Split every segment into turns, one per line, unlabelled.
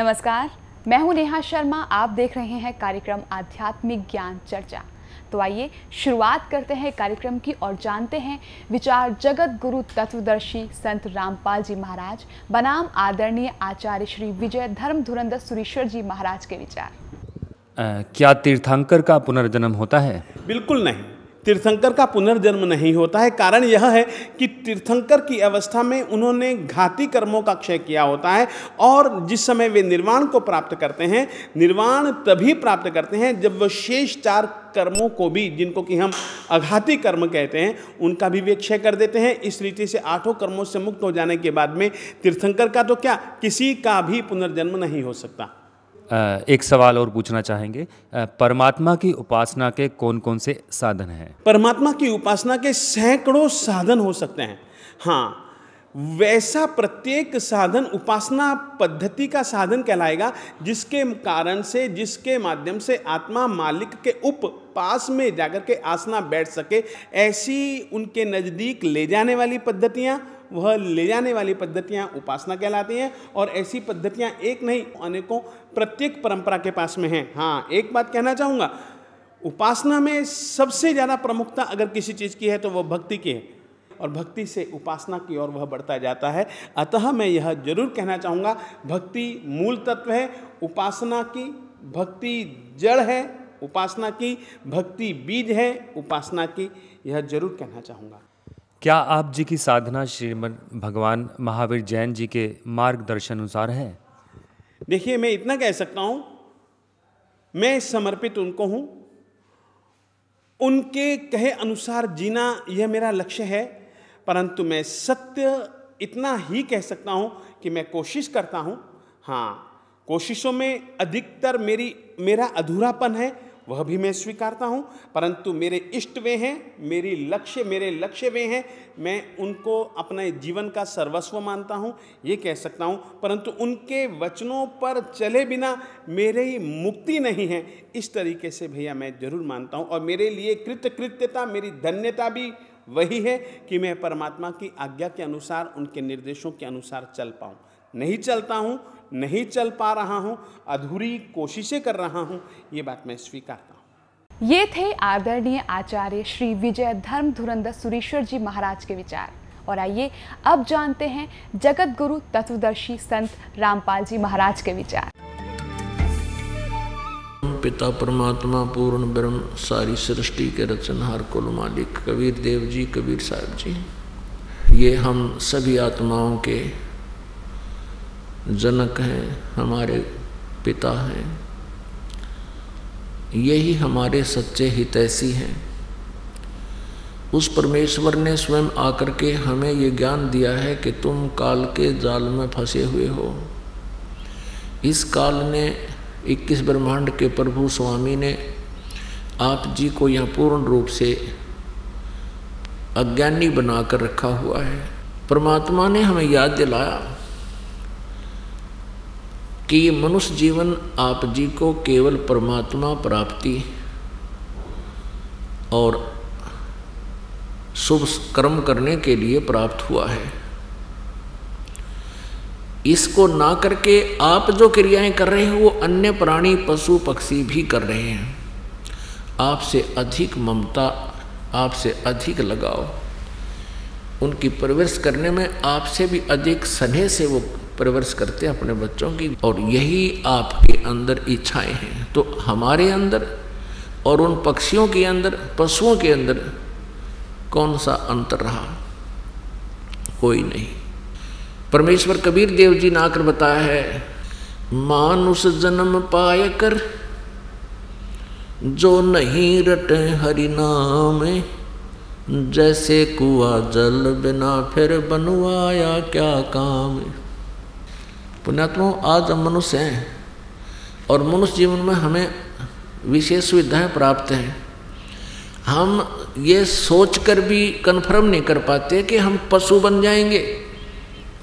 नमस्कार मैं हूँ नेहा शर्मा आप देख रहे हैं कार्यक्रम आध्यात्मिक ज्ञान चर्चा। तो आइए शुरुआत करते हैं कार्यक्रम की और जानते हैं विचार जगत गुरु तत्वदर्शी संत रामपाल जी महाराज बनाम आदरणीय आचार्य श्री विजय धर्म धुरंधर सुरेश्वर जी महाराज के विचार।
अ, क्या तीर्थंकर का पुनर्जन्म होता है?
बिल्कुल नहीं। तीर्थंकर का पुनर्जन्म नहीं होता है। कारण यह है कि तीर्थंकर की अवस्था में उन्होंने घाती कर्मों का क्षय किया होता है और जिस समय वे निर्वाण को प्राप्त करते हैं, निर्वाण तभी प्राप्त करते हैं जब वह शेष चार कर्मों को भी, जिनको कि हम अघाती कर्म कहते हैं, उनका भी वे क्षय कर देते हैं। इस रीति से आठों कर्मों से मुक्त हो जाने के बाद में तीर्थंकर का तो क्या किसी का भी पुनर्जन्म नहीं हो सकता।
एक सवाल और पूछना चाहेंगे। परमात्मा की उपासना के कौन कौन से साधन हैं?
परमात्मा की उपासना के सैकड़ों साधन हो सकते हैं। हाँ वैसा प्रत्येक साधन उपासना पद्धति का साधन कहलाएगा, जिसके कारण से, जिसके माध्यम से आत्मा मालिक के उप पास में जाकर के आसना बैठ सके, ऐसी उनके नज़दीक ले जाने वाली पद्धतियाँ, वह ले जाने वाली पद्धतियाँ उपासना कहलाती हैं, और ऐसी पद्धतियाँ एक नहीं, अनेकों प्रत्येक परंपरा के पास में हैं। हाँ एक बात कहना चाहूँगा, उपासना में सबसे ज़्यादा प्रमुखता अगर किसी चीज़ की है तो वह भक्ति की है। और भक्ति से उपासना की ओर वह बढ़ता जाता है। अतः मैं यह ज़रूर कहना चाहूँगा भक्ति मूल तत्व है उपासना की भक्ति जड़ है उपासना की भक्ति बीज है उपासना की यह ज़रूर कहना चाहूँगा।
क्या आप जी की साधना श्रीमद भगवान महावीर जैन जी के मार्गदर्शन अनुसार है?
देखिए मैं इतना कह सकता हूँ मैं समर्पित उनको हूँ। उनके कहे अनुसार जीना यह मेरा लक्ष्य है परंतु मैं सत्य इतना ही कह सकता हूँ कि मैं कोशिश करता हूँ। हाँ कोशिशों में अधिकतर मेरी, मेरा अधूरापन है, वह भी मैं स्वीकारता हूँ, परंतु मेरे इष्ट वे हैं, मेरी लक्ष्य, मेरे लक्ष्य वे हैं, मैं उनको अपने जीवन का सर्वस्व मानता हूँ, ये कह सकता हूँ, परंतु उनके वचनों पर चले बिना मेरी मुक्ति नहीं है। इस तरीके से भैया मैं ज़रूर मानता हूँ और मेरे लिए कृतकृत्यता, मेरी धन्यता भी वही है कि मैं परमात्मा की आज्ञा के अनुसार, उनके निर्देशों के अनुसार चल पाऊँ। नहीं चलता हूँ, नहीं चल पा रहा हूँ, अधूरी कोशिशें कर रहा हूँ, ये बात मैं स्वीकारता हूँ।
ये थे आदरणीय आचार्य श्री विजय धर्म धुरंधर सुरेश्वर जी महाराज के विचार। और आइए, अब जानते हैं जगत गुरु तत्वदर्शी संत रामपाल जी महाराज के विचार।
पिता परमात्मा पूर्ण ब्रह्म, सारी सृष्टि के रचनहार कुल मालिक, कबीर देव जी, कबीर साहब जी। ये हम सभी आत्माओं के जनक हैं, हमारे पिता हैं। यही हमारे सच्चे हितैषी हैं। उस परमेश्वर ने स्वयं आकर के हमें ये ज्ञान दिया है कि तुम काल के जाल में फंसे हुए हो। इस काल ने 21 ब्रह्मांड के प्रभु स्वामी ने आप जी को यह पूर्ण रूप से अज्ञानी बनाकर रखा हुआ है। परमात्मा ने हमें याद दिलाया कि ये मनुष्य जीवन आप जी को केवल परमात्मा प्राप्ति और शुभ कर्म करने के लिए प्राप्त हुआ है। इसको ना करके आप जो क्रियाएँ कर रहे हैं, वो अन्य प्राणी, पशु, पक्षी भी कर रहे हैं। आपसे अधिक ममता, आपसे अधिक लगाव। उनकी परवरिश करने में आपसे भी अधिक स्नेह से वो परवरिश करते हैं अपने बच्चों की। और यही आपके अंदर इच्छाएँ हैं। तो हमारे अंदर और उन पक्षियों के अंदर, पशुओं के अंदर कौन सा अंतर रहा? कोई नहीं। परमेश्वर कबीर देव जी ने आकर बताया है मानुष जन्म पाए कर, जो नहीं रटे हरि नाम, जैसे कुआ जल बिना फिर बनवाया क्या काम? पुण्यात्मा, आज हम मनुष्य हैं और मनुष्य जीवन में हमें विशेष सुविधाएँ प्राप्त हैं। हम ये सोचकर भी कन्फर्म नहीं कर पाते कि हम पशु बन जाएँगे।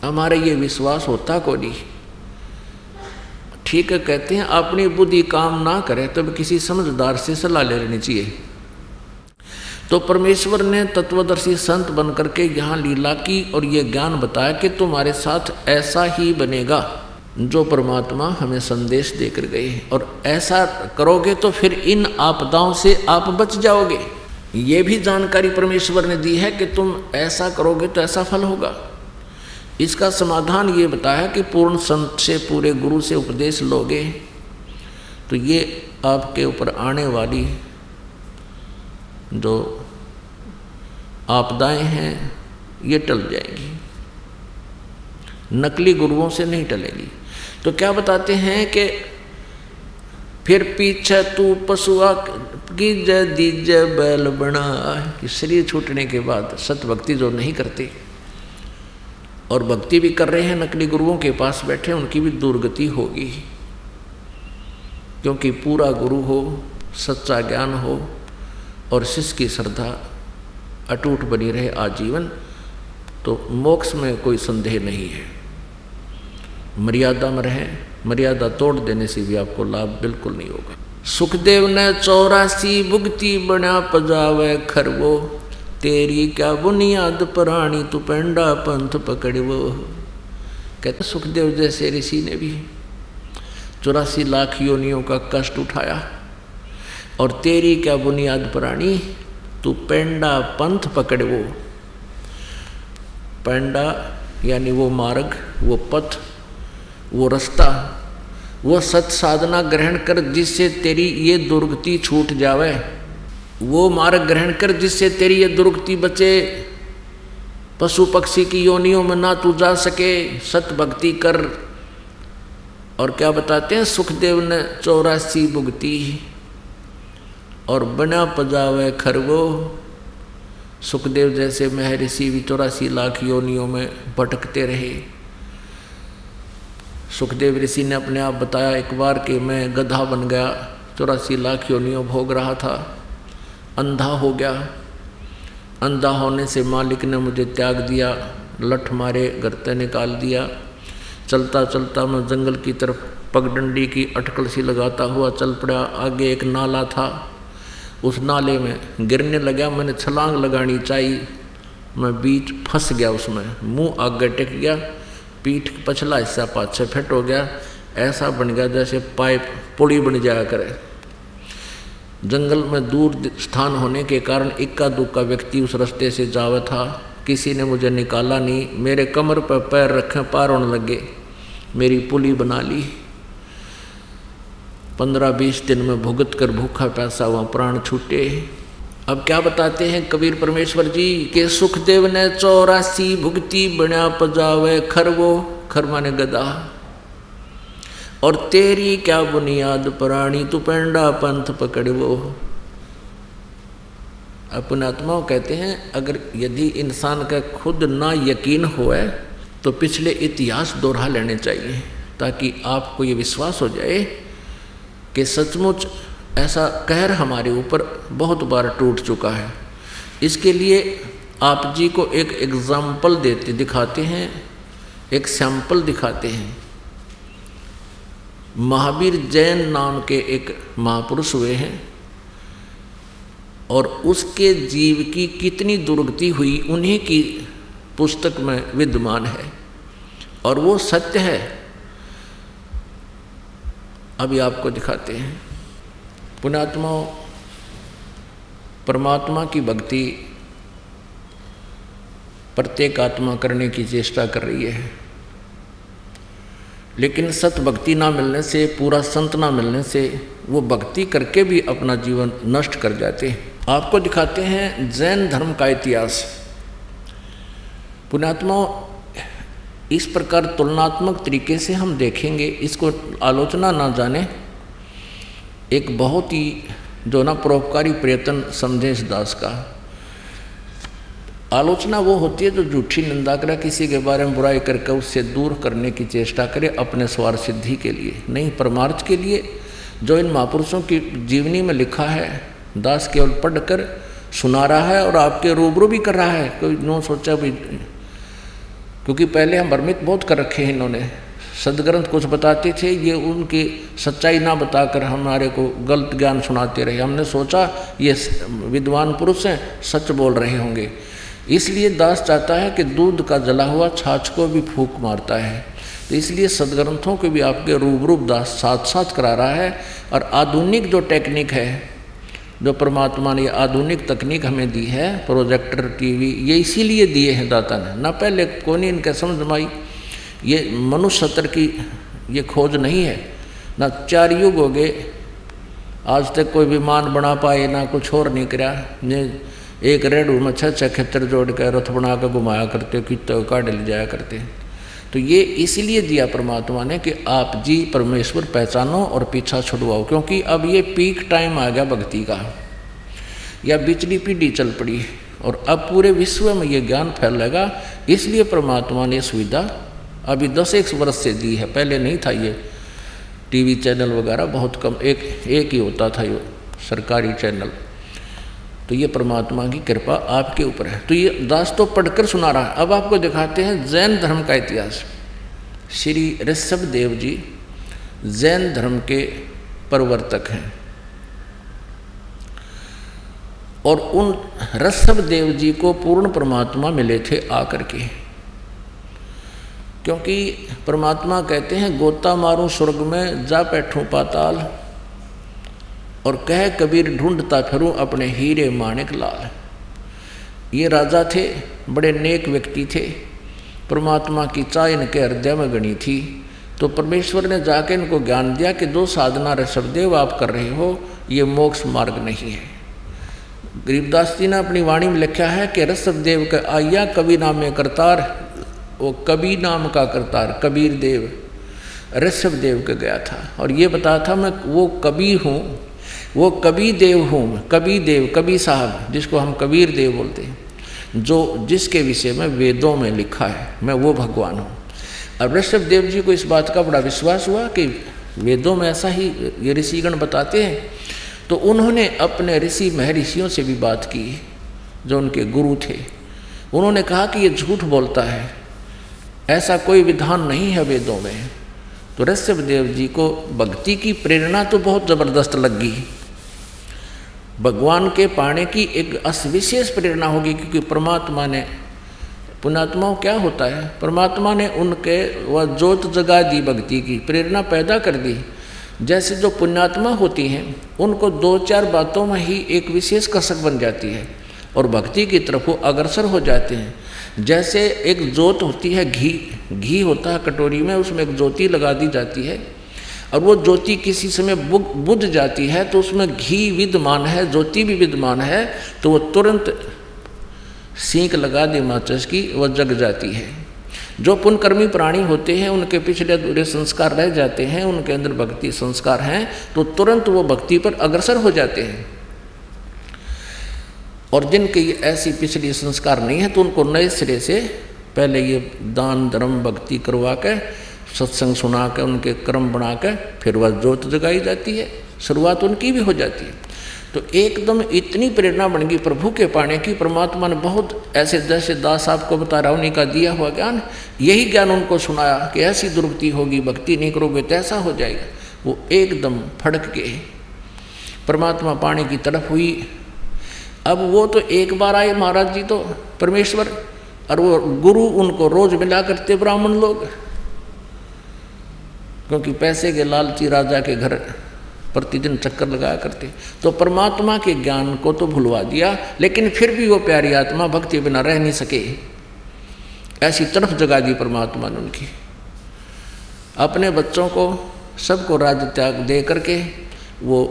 हमारे ये विश्वास होता को नहीं। ठीक है, कहते हैं, अपनी बुद्धि काम ना करे, तब तो किसी समझदार से सलाह ले लेनी चाहिए। तो परमेश्वर ने तत्वदर्शी संत बन करके यहाँ लीला की और ये ज्ञान बताया कि तुम्हारे साथ ऐसा ही बनेगा जो परमात्मा हमें संदेश देकर गए और ऐसा करोगे तो फिर इन आपदाओं से आप बच जाओगे। ये भी जानकारी परमेश्वर ने दी है कि तुम ऐसा करोगे तो ऐसा फल होगा। इसका समाधान ये बताया कि पूर्ण संत से, पूरे गुरु से उपदेश लोगे तो ये आपके ऊपर आने वाली जो आपदाएँ हैं, ये टल जाएँगी। नकली गुरुओं से नहीं टलेगी। तो क्या बताते हैं कि फिर पीछे तू पशुआ की जय दीज बैल बना कि शरीर छूटने के बाद सत भक्ति जो नहीं करते। और भक्ति भी कर रहे हैं, नकली गुरुओं के पास बैठे, उनकी भी दुर्गति होगी। क्योंकि पूरा गुरु हो, सच्चा ज्ञान हो, और शिष्य की श्रद्धा अटूट बनी रहे आजीवन तो मोक्ष में कोई संदेह नहीं है। मर्यादा में रहें, मर्यादा तोड़ देने से भी आपको लाभ बिल्कुल नहीं होगा। सुखदेव ने चौरासी, भुगती बना पजावे खरवो। तेरी क्या बुनियाद प्राणी तू पेंडा पंथ पकड़वो? कहते, सुखदेव जैसे ऋषि ने भी चौरासी लाख योनियों का कष्ट उठाया। और तेरी क्या बुनियाद प्राणी तू पेंडा पंथ पकड़वो? पेंडा यानी वो मार्ग, वो पथ, वो रास्ता, वो सत साधना ग्रहण कर जिससे तेरी ये दुर्गति छूट जावे। वो मार्ग ग्रहण कर जिससे तेरी ये दुर्गति बचे। पशु पक्षी की योनियों में ना तू जा सके सत भक्ति कर। और क्या बताते हैं, सुखदेव ने चौरासी भुगती। और बना पजावे खरगो। सुखदेव जैसे महर्षि भी चौरासी लाख योनियों में भटकते रहे। सुखदेव ऋषि ने अपने आप बताया, एक बार कि मैं गधा बन गया, चौरासी लाख योनियों भोग रहा था। अंधा हो गया। अंधा होने से मालिक ने मुझे त्याग दिया, लठ मारे, गर्ते निकाल दिया। चलता चलता मैं जंगल की तरफ़ पगडंडी की अटकल सी लगाता हुआ चल पड़ा। आगे एक नाला था। उस नाले में गिरने लगा, मैंने छलांग लगानी चाहिए मैं बीच फंस गया उसमें, मुँह आगे टिक गया, पीठ पछला हिस्सा पाछे फिट हो गया। ऐसा बन गया जैसे पाइप पुड़ी बन जाया करे। जंगल में दूर स्थान होने के कारण इक्का दुक्का व्यक्ति उस रास्ते से जावा था। किसी ने मुझे निकाला नहीं। मेरे कमर पर पैर रखे पार होने लगे। मेरी पुली बना ली। पंद्रह बीस दिन में भुगत कर भूखा पैसा वहाँ प्राण छूटे। अब क्या बताते हैं कबीर परमेश्वर जी, के सुखदेव ने चौरासी भुगती बना पजावे खरवो खर ने गदा। और तेरी क्या बुनियाद प्राणी तू पेंडा पंथ पकड़वो अपने आत्माओं कहते हैं, अगर यदि इंसान का खुद ना यकीन हो तो पिछले इतिहास दोहरा लेने चाहिए, ताकि आपको ये विश्वास हो जाए कि सचमुच ऐसा कहर हमारे ऊपर बहुत बार टूट चुका है। इसके लिए आप जी को एक एग्ज़ाम्पल देते, दिखाते हैं, एक सैंपल दिखाते हैं। महावीर जैन नाम के एक महापुरुष हुए हैं और उसके जीव की कितनी दुर्गति हुई उन्हीं की पुस्तक में विद्यमान है। और वो सत्य है। अभी आपको दिखाते हैं। पुणात्मा परमात्मा की भक्ति प्रत्येक आत्मा करने की चेष्टा कर रही है। लेकिन सत भक्ति ना मिलने से, पूरा संत ना मिलने से, वो भक्ति करके भी अपना जीवन नष्ट कर जाते हैं। आपको दिखाते हैं जैन धर्म का इतिहास। पुणात्मा इस प्रकार तुलनात्मक तरीके से हम देखेंगे, इसको आलोचना ना जाने। एक बहुत ही जो ना परोपकारी प्रयत्न समझे दास का। आलोचना वो होती है जो झूठी निंदा करे, किसी के बारे में बुराई करके उससे दूर करने की चेष्टा करे अपने स्वार सिद्धि के लिए, नहीं, परमार्थ के लिए। जो इन महापुरुषों की जीवनी में लिखा है, दास केवल पढ़कर सुना रहा है और आपके रूबरू भी कर रहा है, कोई नो सोचा भी, क्योंकि पहले हम भ्रमित बहुत कर रखे हैं इन्होंने। सदग्रंथ कुछ बताते थे, ये उनकी सच्चाई ना बताकर हमारे को गलत ज्ञान सुनाते रहे। हमने सोचा, ये विद्वान पुरुष हैं, सच बोल रहे होंगे। इसलिए दास चाहता है कि दूध का जला हुआ छाछ को भी फूक मारता है। तो इसलिए सदग्रंथों के भी आपके रूबरूप दास साथ साथ करा रहा है और आधुनिक जो टेक्निक है, जो परमात्मा ने आधुनिक तकनीक हमें दी है, प्रोजेक्टर टीवी, ये इसीलिए दिए हैं दाता ने ना पहले कौन इनके समझ माई ये मनुष्य सत्र की ये खोज नहीं है। ना चार युग हो गए, आज तक कोई विमान बना पाए, ना कुछ और नहीं करा एक रेडू में छः छः खेतर जोड़ कर रथ बना कर घुमाया करते, कित काट ले जाया करते। तो ये इसलिए दिया परमात्मा ने कि आप जी परमेश्वर पहचानो और पीछा छुड़वाओ, क्योंकि अब ये पीक टाइम आ गया भक्ति का। या बिचली पीढ़ी चल पड़ी, और अब पूरे विश्व में ये ज्ञान फैलेगा। इसलिए परमात्मा ने सुविधा अभी दस एक वर्ष से दी है। पहले नहीं था ये। टीवी चैनल वगैरह बहुत कम, एक एक ही होता था ये सरकारी चैनल। तो ये परमात्मा की कृपा आपके ऊपर है। तो ये दास तो पढ़कर सुना रहा है। अब आपको दिखाते हैं जैन धर्म का इतिहास। श्री ऋषभ देव जी जैन धर्म के प्रवर्तक हैं। और उन ऋषभ देव जी को पूर्ण परमात्मा मिले थे आकर के। क्योंकि परमात्मा कहते हैं, गोता मारूं स्वर्ग में, जा बैठूं पाताल। और कह कबीर ढूंढता फिरूं अपने हीरे माणिक लाल। ये राजा थे, बड़े नेक व्यक्ति थे। परमात्मा की चाह इनके हृदय में गणी थी। तो परमेश्वर ने जाके इनको ज्ञान दिया कि दो साधना ऋषभदेव आप कर रहे हो, ये मोक्ष मार्ग नहीं है। गरीबदास जी ने अपनी वाणी में लिखा है कि ऋषभदेव का आया कवि नाम में करतार, वो कबी नाम का करतार, कबीर देव ऋषभ देव के गया था। और ये बताया था, मैं वो कबी हूँ वो कबी देव हूँ कबी देव कबी साहब, जिसको हम कबीर देव बोलते हैं, जो जिसके विषय में वेदों में लिखा है, मैं वो भगवान हूँ। अब ऋषभ देव जी को इस बात का बड़ा विश्वास हुआ कि वेदों में ऐसा ही ये ऋषिगण बताते हैं। तो उन्होंने अपने ऋषि महर्षियों से भी बात की, जो उनके गुरु थे। उन्होंने कहा कि ये झूठ बोलता है, ऐसा कोई विधान नहीं है वेदों में। तो ऋषभ देव जी को भक्ति की प्रेरणा तो बहुत ज़बरदस्त लग। भगवान के पाने की एक असविशेष प्रेरणा होगी, क्योंकि परमात्मा ने पुणात्माओं क्या होता है? परमात्मा ने उनके, वह जोत जगा दी भक्ति की, प्रेरणा पैदा कर दी। जैसे जो पुण्यात्मा होती हैं, उनको दो चार बातों में ही एक विशेष कसक बन जाती है, और भक्ति की तरफ़ वो अग्रसर हो जाते हैं। जैसे एक जोत होती है, घी घी होता है कटोरी में, उसमें एक ज्योति लगा दी जाती है और वो ज्योति किसी समय बुझ जाती है तो उसमें घी विद्यमान है, ज्योति भी विद्यमान है तो वो तुरंत सीख लगा दे माचस की, वह जग जाती है। जो पुनकर्मी प्राणी होते हैं, उनके पिछले अधूरे संस्कार रह जाते हैं, उनके अंदर भक्ति संस्कार हैं तो तुरंत वो भक्ति पर अग्रसर हो जाते हैं। और जिनके ऐसी पिछली संस्कार नहीं है तो उनको नए सिरे से पहले ये दान, धर्म, भक्ति करवा कर सत्संग सुना कर उनके क्रम बना कर फिर वह जोत जगाई जाती है। शुरुआत उनकी भी हो जाती है। तो एकदम इतनी प्रेरणा बन गई प्रभु के पाने की, परमात्मा ने बहुत ऐसे जैसे दास आपको बता रहा उन्हीं का दिया हुआ ज्ञान, यही ज्ञान उनको सुनाया कि ऐसी दुर्गति होगी, भक्ति नहीं करोगे तो ऐसा हो जाएगा। वो एकदम फड़क के परमात्मा पाने की तरफ़ हुई। अब वो तो एक बार आए महाराज जी तो परमेश्वर, और वो गुरु उनको रोज मिला करते ब्राह्मण लोग। क्योंकि पैसे के लालची राजा के घर प्रतिदिन चक्कर लगाया करते। तो परमात्मा के ज्ञान को तो भुलवा दिया, लेकिन फिर भी वो प्यारी आत्मा भक्ति बिना रह नहीं सके। ऐसी तरफ़ जगा दी परमात्मा ने उनकी। अपने बच्चों को, सबको राज्य त्याग दे करके वो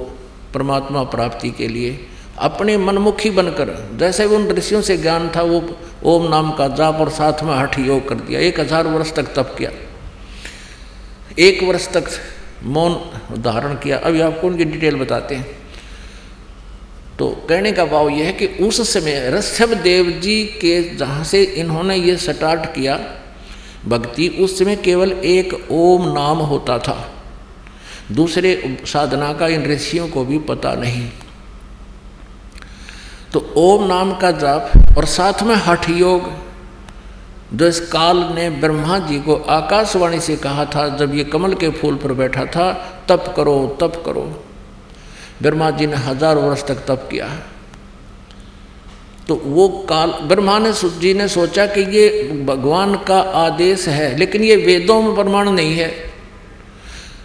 परमात्मा प्राप्ति के लिए अपने मनमुखी बनकर, जैसे उन ऋषियों से ज्ञान था, वो ओम नाम का जाप और साथ में हठ योग कर दिया। एक हज़ार वर्ष तक तप किया। एक वर्ष तक मौन धारण किया। अभी आपको उनकी डिटेल बताते हैं। तो कहने का भाव यह है कि उस समय ऋषभ देव जी के जहाँ से इन्होंने ये स्टार्ट किया, भक्ति, उस समय केवल एक ओम नाम होता था। दूसरे साधना का इन ऋषियों को भी पता नहीं। तो ओम नाम का जाप और साथ में हठ योग इस काल ने ब्रह्मा जी को आकाशवाणी से कहा था, जब ये कमल के फूल पर बैठा था, तप करो तप करो। ब्रह्मा जी ने हज़ार वर्ष तक तप किया। तो वो काल, ब्रह्मा ने जी ने सोचा कि ये भगवान का आदेश है, लेकिन ये वेदों में प्रमाण नहीं है।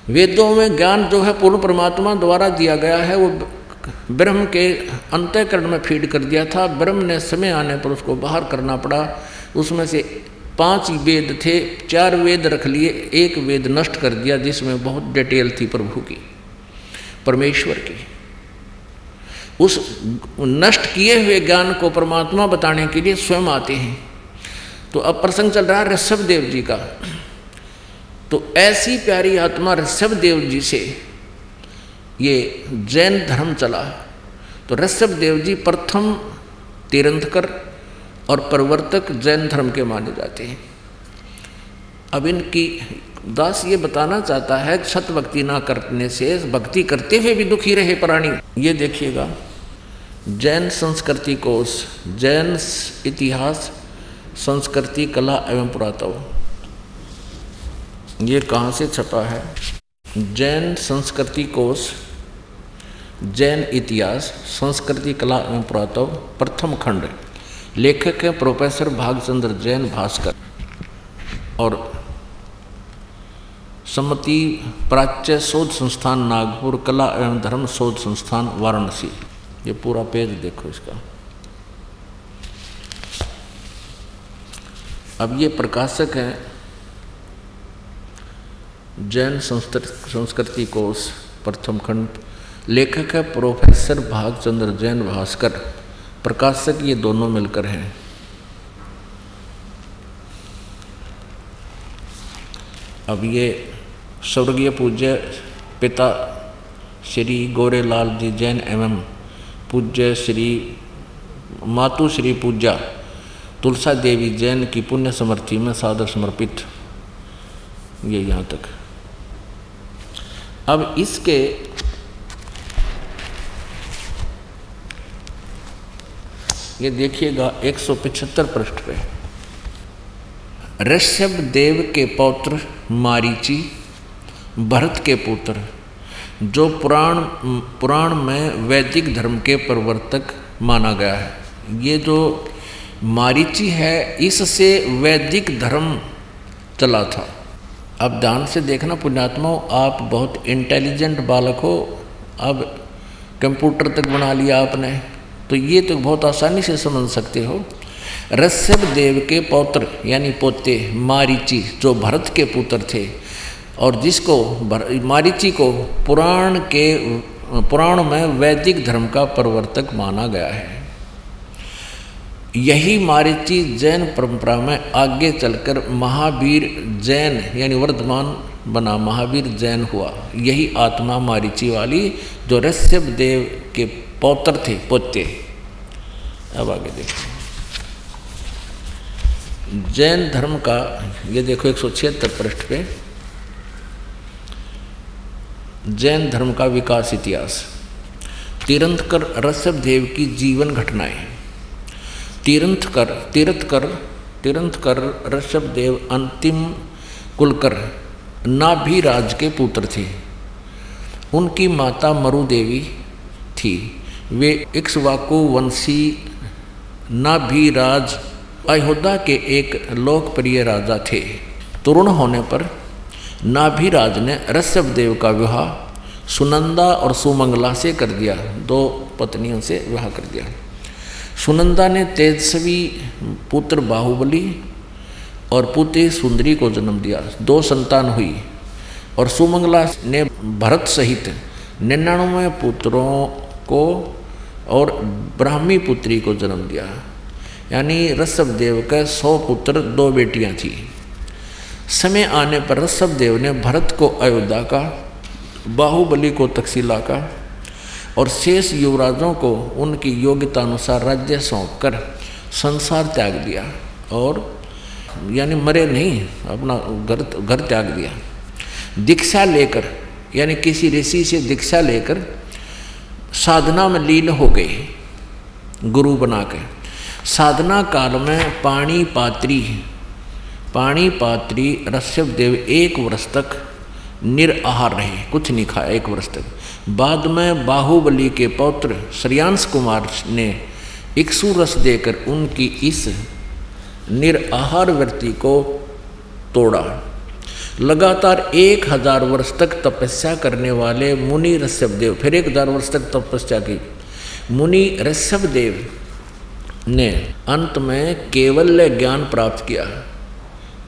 वेदों में ज्ञान जो है, पूर्ण परमात्मा द्वारा दिया गया है, वो ब्रह्म के अंतःकरण में फ़ीड कर दिया था। ब्रह्म ने समय आने पर उसको बाहर करना पड़ा। उसमें से पाँच वेद थे, चार वेद रख लिए, एक वेद नष्ट कर दिया, जिसमें बहुत डिटेल थी प्रभु की, परमेश्वर की। उस नष्ट किए हुए ज्ञान को परमात्मा बताने के लिए स्वयं आते हैं। तो अब प्रसंग चल रहा है ऋषभ देव जी का। तो ऐसी प्यारी आत्मा ऋषभ देव जी से ये जैन धर्म चला। तो ऋषभ देव जी प्रथम तीरंथकर और प्रवर्तक जैन धर्म के माने जाते हैं। अब इनकी दास ये बताना चाहता है छत भक्ति ना करने से, भक्ति करते हुए भी दुखी रहे प्राणी। ये देखिएगा, जैन संस्कृति कोष जैन इतिहास, संस्कृति, कला एवं पुरातव ये कहाँ से छपा है? जैन संस्कृति कोष जैन इतिहास, संस्कृति, कला एवं पुरातव प्रथम खंड लेखक है प्रोफेसर भागचंद्र जैन भास्कर। और सम्मति प्राच्य शोध संस्थान नागपुर, कला एवं धर्म शोध संस्थान वाराणसी। ये पूरा पेज देखो इसका। अब ये प्रकाशक हैं जैन संस्कृति कोष प्रथम खंड। लेखक है प्रोफेसर भागचंद्र जैन भास्कर। प्रकाशक ये दोनों मिलकर हैं। अब ये स्वर्गीय पूज्य पिता श्री गोरेलाल जी जैन एवं पूज्य श्री मातु श्री पूजा तुलसा देवी जैन की पुण्य समर्थि में सादर समर्पित। ये यहाँ तक। अब इसके ये देखिएगा 175 पृष्ठ पे। ऋषभ देव के पौत्र मारीची, भरत के पुत्र, जो पुराण पुराण में वैदिक धर्म के प्रवर्तक माना गया है। ये जो मारीची है, इससे वैदिक धर्म चला था। अब ध्यान से देखना पुण्यात्मा आप बहुत इंटेलिजेंट बालक हो। अब कंप्यूटर तक बना लिया आपने। तो ये तो बहुत आसानी से समझ सकते हो। रस्यभ देव के पौत्र, यानी पोते, मारीची, जो भरत के पुत्र थे, और जिसको मारीची को पुराण के, पुराण में वैदिक धर्म का प्रवर्तक माना गया है। यही मारीची जैन परंपरा में आगे चलकर महावीर जैन, यानी वर्धमान बना महावीर जैन हुआ। यही आत्मा मारीची वाली, जो ऋषभ देव के पौत्र थे, पोते। अब आगे देखो जैन धर्म का, ये देखो एक सौ छिहत्तर पृष्ठ पे, जैन धर्म का विकास इतिहास। तीरंथकर ऋषभ देव की जीवन घटनाएँ। तीरंथकर तीर्थकर तीरंथकर ऋषभ देव अंतिम कुलकर नाभिराज के पुत्र थे। उनकी माता मरुदेवी थी। वे इक्सवाकु वंशी नाभिराज अयोध्या के एक लोकप्रिय राजा थे। तरुण होने पर नाभिराज ने ऋषभ देव का विवाह सुनंदा और सुमंगला से कर दिया, दो पत्नियों से विवाह कर दिया। सुनंदा ने तेजस्वी पुत्र बाहुबली और पुत्री सुंदरी को जन्म दिया। दो संतान हुई और सुमंगला ने भरत सहित निन्यानवे पुत्रों को और ब्राह्मी पुत्री को जन्म दिया। यानी ऋषभ देव के सौ पुत्र, दो बेटियाँ थी। समय आने पर ऋषभ देव ने भरत को अयोध्या का, बाहुबली को तकसीला का और शेष युवराजों को उनकी योग्यता अनुसार राज्य सौंप कर संसार त्याग दिया और यानी मरे नहीं, अपना घर घर त्याग दिया। दीक्षा लेकर, यानी किसी ऋषि से दीक्षा लेकर साधना में लीन हो गए, गुरु बना के। साधना काल में पाणी पात्री पाणी पात्री ऋषभ देव एक वर्ष तक निराहार रहे, कुछ नहीं खाया एक वर्ष तक। बाद में बाहुबली के पौत्र श्रियांश कुमार ने इक्सु रस देकर उनकी इस निराहार वृत्ति को तोड़ा। लगातार एक हज़ार वर्ष तक तपस्या करने वाले मुनि ऋषभ देव फिर एक हज़ार वर्ष तक तपस्या की। मुनि ऋषभ देव ने अंत में केवल्य ज्ञान प्राप्त किया।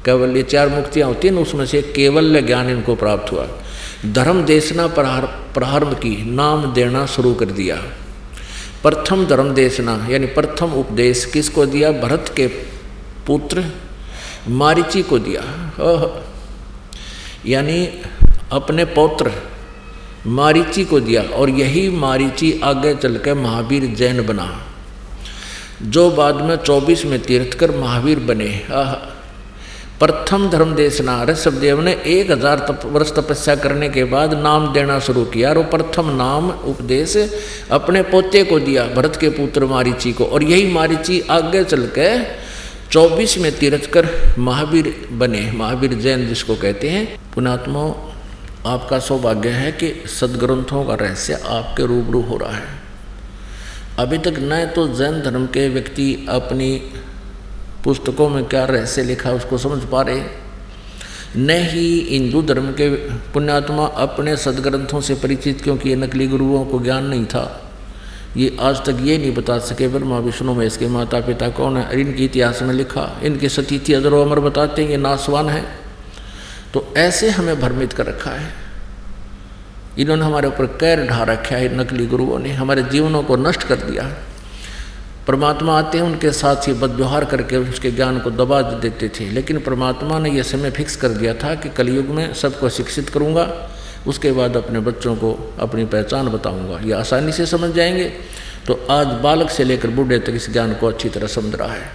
केवल ये चार मुक्तियाँ होती हैं, उसमें से केवल्य ज्ञान इनको प्राप्त हुआ। धर्म देशना प्रारंभ की, नाम देना शुरू कर दिया। प्रथम धर्म देशना, यानी प्रथम उपदेश किसको दिया? भरत के पुत्र मारिची को दिया। यानी अपने पौत्र मारीची को दिया और यही मारीची आगे चल के महावीर जैन बना। जो बाद में 24 में तीर्थकर महावीर बने। प्रथम धर्म देशना ऋषभदेव ने एक हज़ार तप, वर्ष तपस्या करने के बाद नाम देना शुरू किया और प्रथम नाम उपदेश अपने पोते को दिया, भरत के पुत्र मारीची को। और यही मारीची आगे चल के चौबीस में तीर्थ कर महावीर बने। महावीर जैन जिसको कहते हैं। पुणात्मा आपका सौभाग्य है कि सदग्रंथों का रहस्य आपके रूबरू हो रहा है। अभी तक न तो जैन धर्म के व्यक्ति अपनी पुस्तकों में क्या रहस्य लिखा उसको समझ पा रहे न ही हिंदू धर्म के पुण्यात्मा अपने सदग्रंथों से परिचित, क्योंकि ये नकली गुरुओं को ज्ञान नहीं था। ये आज तक ये नहीं बता सके ब्रह्मा, विष्णु में इसके माता पिता कौन है इनके इतिहास में लिखा, इनके सतीथि अदर अमर बताते हैं, ये नासवान है। तो ऐसे हमें भ्रमित कर रखा है। इन्होंने हमारे ऊपर कैर ढा रखा है, नकली गुरुओं ने हमारे जीवनों को नष्ट कर दिया। परमात्मा आते हैं, उनके साथ ही बदव्यवहार करके उसके ज्ञान को दबा देते थे। लेकिन परमात्मा ने यह समय फिक्स कर दिया था कि कलयुग में सबको शिक्षित करूँगा, उसके बाद अपने बच्चों को अपनी पहचान बताऊँगा। ये आसानी से समझ जाएँगे। तो आज बालक से लेकर बूढ़े तक इस ज्ञान को अच्छी तरह समझ रहा है।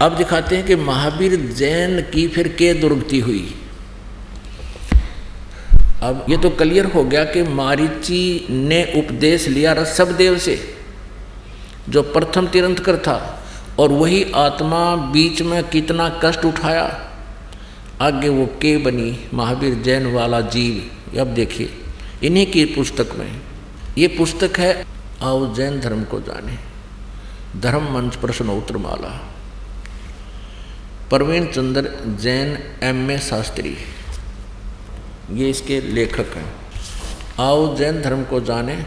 अब दिखाते हैं कि महावीर जैन की फिर के दुर्गति हुई। अब ये तो क्लियर हो गया कि मारीची ने उपदेश लिया रसभदेव से, जो प्रथम तिरंतकर था, और वही आत्मा बीच में कितना कष्ट उठाया। आगे वो के बनी, महावीर जैन वाला जीव। अब देखिए, इन्हीं की पुस्तक में, ये पुस्तक है, आओ जैन धर्म को जाने। धर्म मंच प्रश्न उत्तर माला प्रवीण चंद्र जैन एम ए शास्त्री। ये इसके लेखक हैं। आओ जैन धर्म को जाने।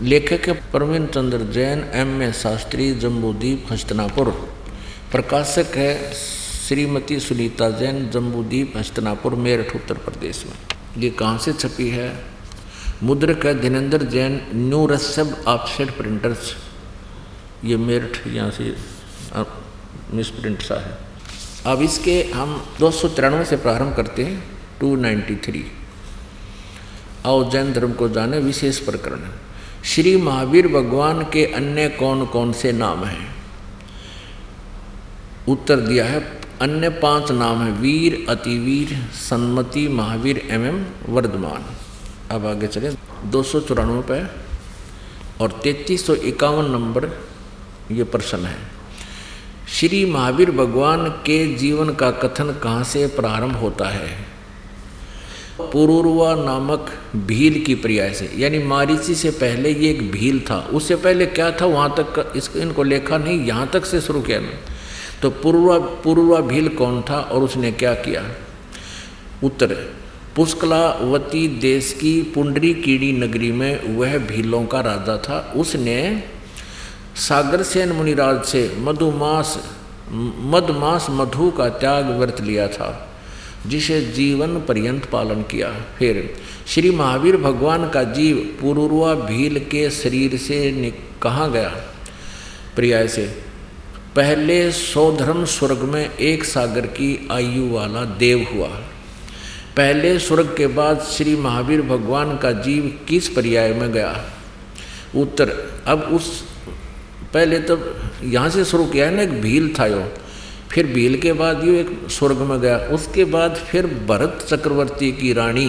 लेखक है प्रवीण चंद्र जैन, एम ए शास्त्री, जम्बूदीप हस्तनापुर। प्रकाशक है श्रीमती सुनीता जैन, जम्बूदीप हस्तनापुर, मेरठ, उत्तर प्रदेश में। ये कहाँ से छपी है? मुद्रक है धीनेन्द्र जैन, न्यू रसब ऑफसेट प्रिंटर्स। ये मेरठ यहाँ से मिस प्रिंट सा है। अब इसके हम दो सौ तिरानवे से प्रारंभ करते हैं टू नाइन्टी थ्री आओ जैन धर्म को जाने, विशेष प्रकरण श्री महावीर भगवान के अन्य कौन कौन से नाम हैं? उत्तर दिया है, अन्य पाँच नाम है, वीर, अतिवीर, सन्मति, महावीर, एवं वर्धमान। अब आगे चले, दो सौ चौरानवे पे और तैतीस सौ इक्यावन नंबर ये प्रश्न है। श्री महावीर भगवान के जीवन का कथन कहाँ से प्रारंभ होता है? पुरुरवा नामक भील की पर्याय से, यानी मारीची से पहले ये एक भील था। उससे पहले क्या था? वहाँ तक इस, इनको लेखा नहीं, यहाँ तक से शुरू किया मैं तो पूर्वा पूर्वा भील कौन था और उसने क्या किया? उत्तर, पुष्कलावती देश की पुंडरी कीड़ी नगरी में वह भीलों का राजा था। उसने सागर सेन मुनिराज से मधुमास, मधमास मधु का त्याग व्रत लिया था, जिसे जीवन पर्यंत पालन किया। फिर श्री महावीर भगवान का जीव पूर्वा भील के शरीर से कहाँ गया? प्रियाय से, पहले सौधर्म स्वर्ग में एक सागर की आयु वाला देव हुआ। पहले स्वर्ग के बाद श्री महावीर भगवान का जीव किस पर्याय में गया? उत्तर, अब उस पहले तो यहाँ से शुरू किया है ना, एक भील था यो। फिर भील के बाद यू एक स्वर्ग में गया। उसके बाद फिर भरत चक्रवर्ती की रानी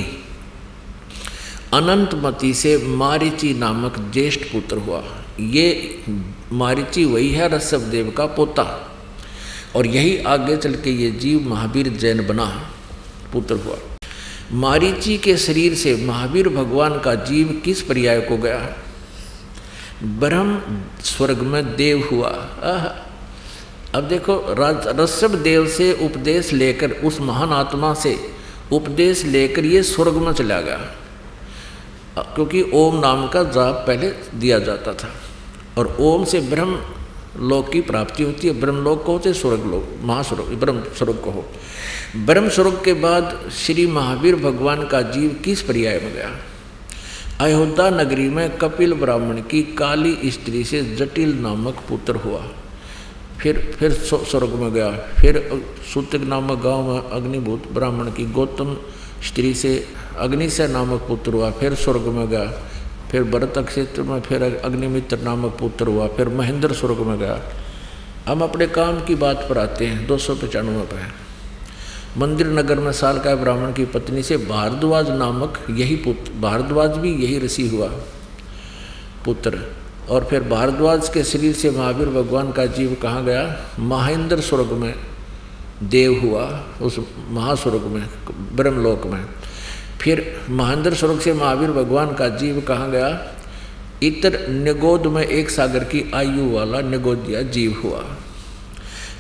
अनंतमती से मारिची नामक ज्येष्ठ पुत्र हुआ। ये मारिची वही है ऋषभदेव का पोता। और यही आगे चल के ये जीव महावीर जैन बना पुत्र हुआ। मारिची के शरीर से महावीर भगवान का जीव किस पर्याय को गया? ब्रह्म स्वर्ग में देव हुआ। अब देखो ऋषभ देव से उपदेश लेकर, उस महान आत्मा से उपदेश लेकर ये स्वर्ग में चला गया। क्योंकि ओम नाम का जाप पहले दिया जाता था। और ओम से ब्रह्म लोक की प्राप्ति होती है। ब्रह्म लोक को होते स्वर्ग लोक, महास्वर्ग, ब्रह्म स्वर्ग को हो ब्रह्म स्वर्ग के बाद श्री महावीर भगवान का जीव किस पर्याय में गया? अयोध्या नगरी में कपिल ब्राह्मण की काली स्त्री से जटिल नामक पुत्र हुआ। फिर फिर स्वर्ग में गया। फिर सूतक नामक गाँव में अग्निभूत ब्राह्मण की गौतम स्त्री से अग्निशय नामक पुत्र हुआ। फिर स्वर्ग में गया। फिर भरत क्षेत्र में फिर अग्निमित्र नामक पुत्र हुआ। फिर महेंद्र स्वर्ग में गया। हम अपने काम की बात पर आते हैं। दो सौ पचानवे पर मंदिर नगर में साल का ब्राह्मण की पत्नी से भारद्वाज नामक यही पुत्र, भारद्वाज भी यही ऋषि हुआ पुत्र। और फिर भारद्वाज के शरीर से महावीर भगवान का जीव कहाँ गया? महेंद्र स्वर्ग में देव हुआ, उस महास्वर्ग में, ब्रह्मलोक में। फिर महेंद्र स्वर्ग से महावीर भगवान का जीव कहाँ गया? इतर निगोद में एक सागर की आयु वाला निगोदिया जीव हुआ।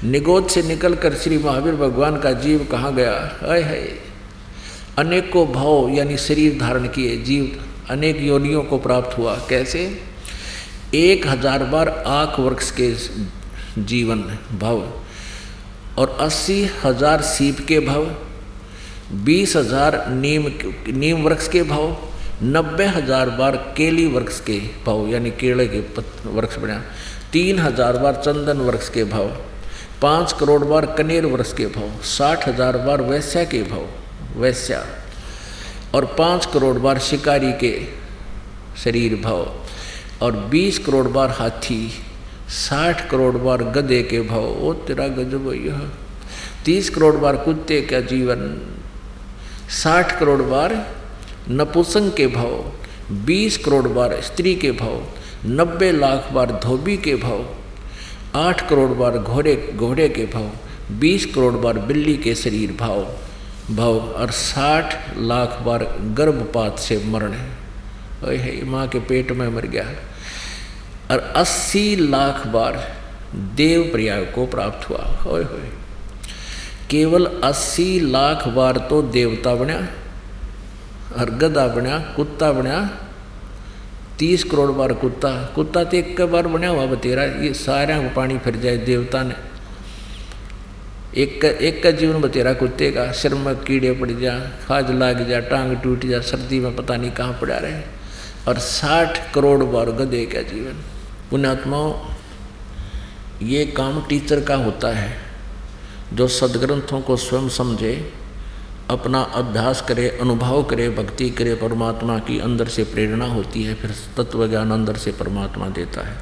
निगोद से निकलकर श्री महावीर भगवान का जीव कहाँ गया? अय है अनेकों भाव यानी शरीर धारण किए, जीव, अनेक योनियों को प्राप्त हुआ। कैसे? एक हज़ार बार आख वृक्ष के जीवन भव और अस्सी हज़ार सीप के भव, बीस हज़ार नीम नीम वृक्ष के भव, नब्बे हज़ार बार केली वृक्ष के भाव, यानी केले के वृक्ष बना। तीन हज़ार बार चंदन वृक्ष के भाव। पाँच करोड़ बार कनेर वर्ष के भाव, साठ हज़ार बार वैश्या के भाव, वैश्या, और पाँच करोड़ बार शिकारी के शरीर भाव, और 20 करोड़ बार हाथी 60 करोड़ बार गधे के भाव, ओ तेरा गजब यह। 30 करोड़ बार कुत्ते का जीवन 60 करोड़ बार नपुसंग के भाव 20 करोड़ बार स्त्री के भाव 90 लाख बार धोबी के भाव 8 करोड़ बार घोड़े घोड़े के भाव 20 करोड़ बार बिल्ली के शरीर भाव भाव, और 60 लाख बार गर्भपात से मरण है। माँ के पेट में मर गया। और अस्सी लाख बार देव पर्याय को प्राप्त हुआ। होए होए, केवल अस्सी लाख बार तो देवता बनया और गदा बनया कुत्ता बनया तीस करोड़ बार कुत्ता कुत्ता तो एक बार बनया हुआ बतेरा, ये सारे को पानी फिर जाए, देवता ने। एक का एक का जीवन बतेरा कुत्ते का, सिर में कीड़े पड़ जा, खाज लाग जा, टांग टूट जा, सर्दी में पता नहीं कहाँ पड़ा रहे। और साठ करोड़ बार गधे का जीवन। पुण्यात्माओं ये काम टीचर का होता है, जो सदग्रंथों को स्वयं समझे अपना अभ्यास करे, अनुभव करे, भक्ति करे, परमात्मा की अंदर से प्रेरणा होती है, फिर तत्व ज्ञान अंदर से परमात्मा देता है।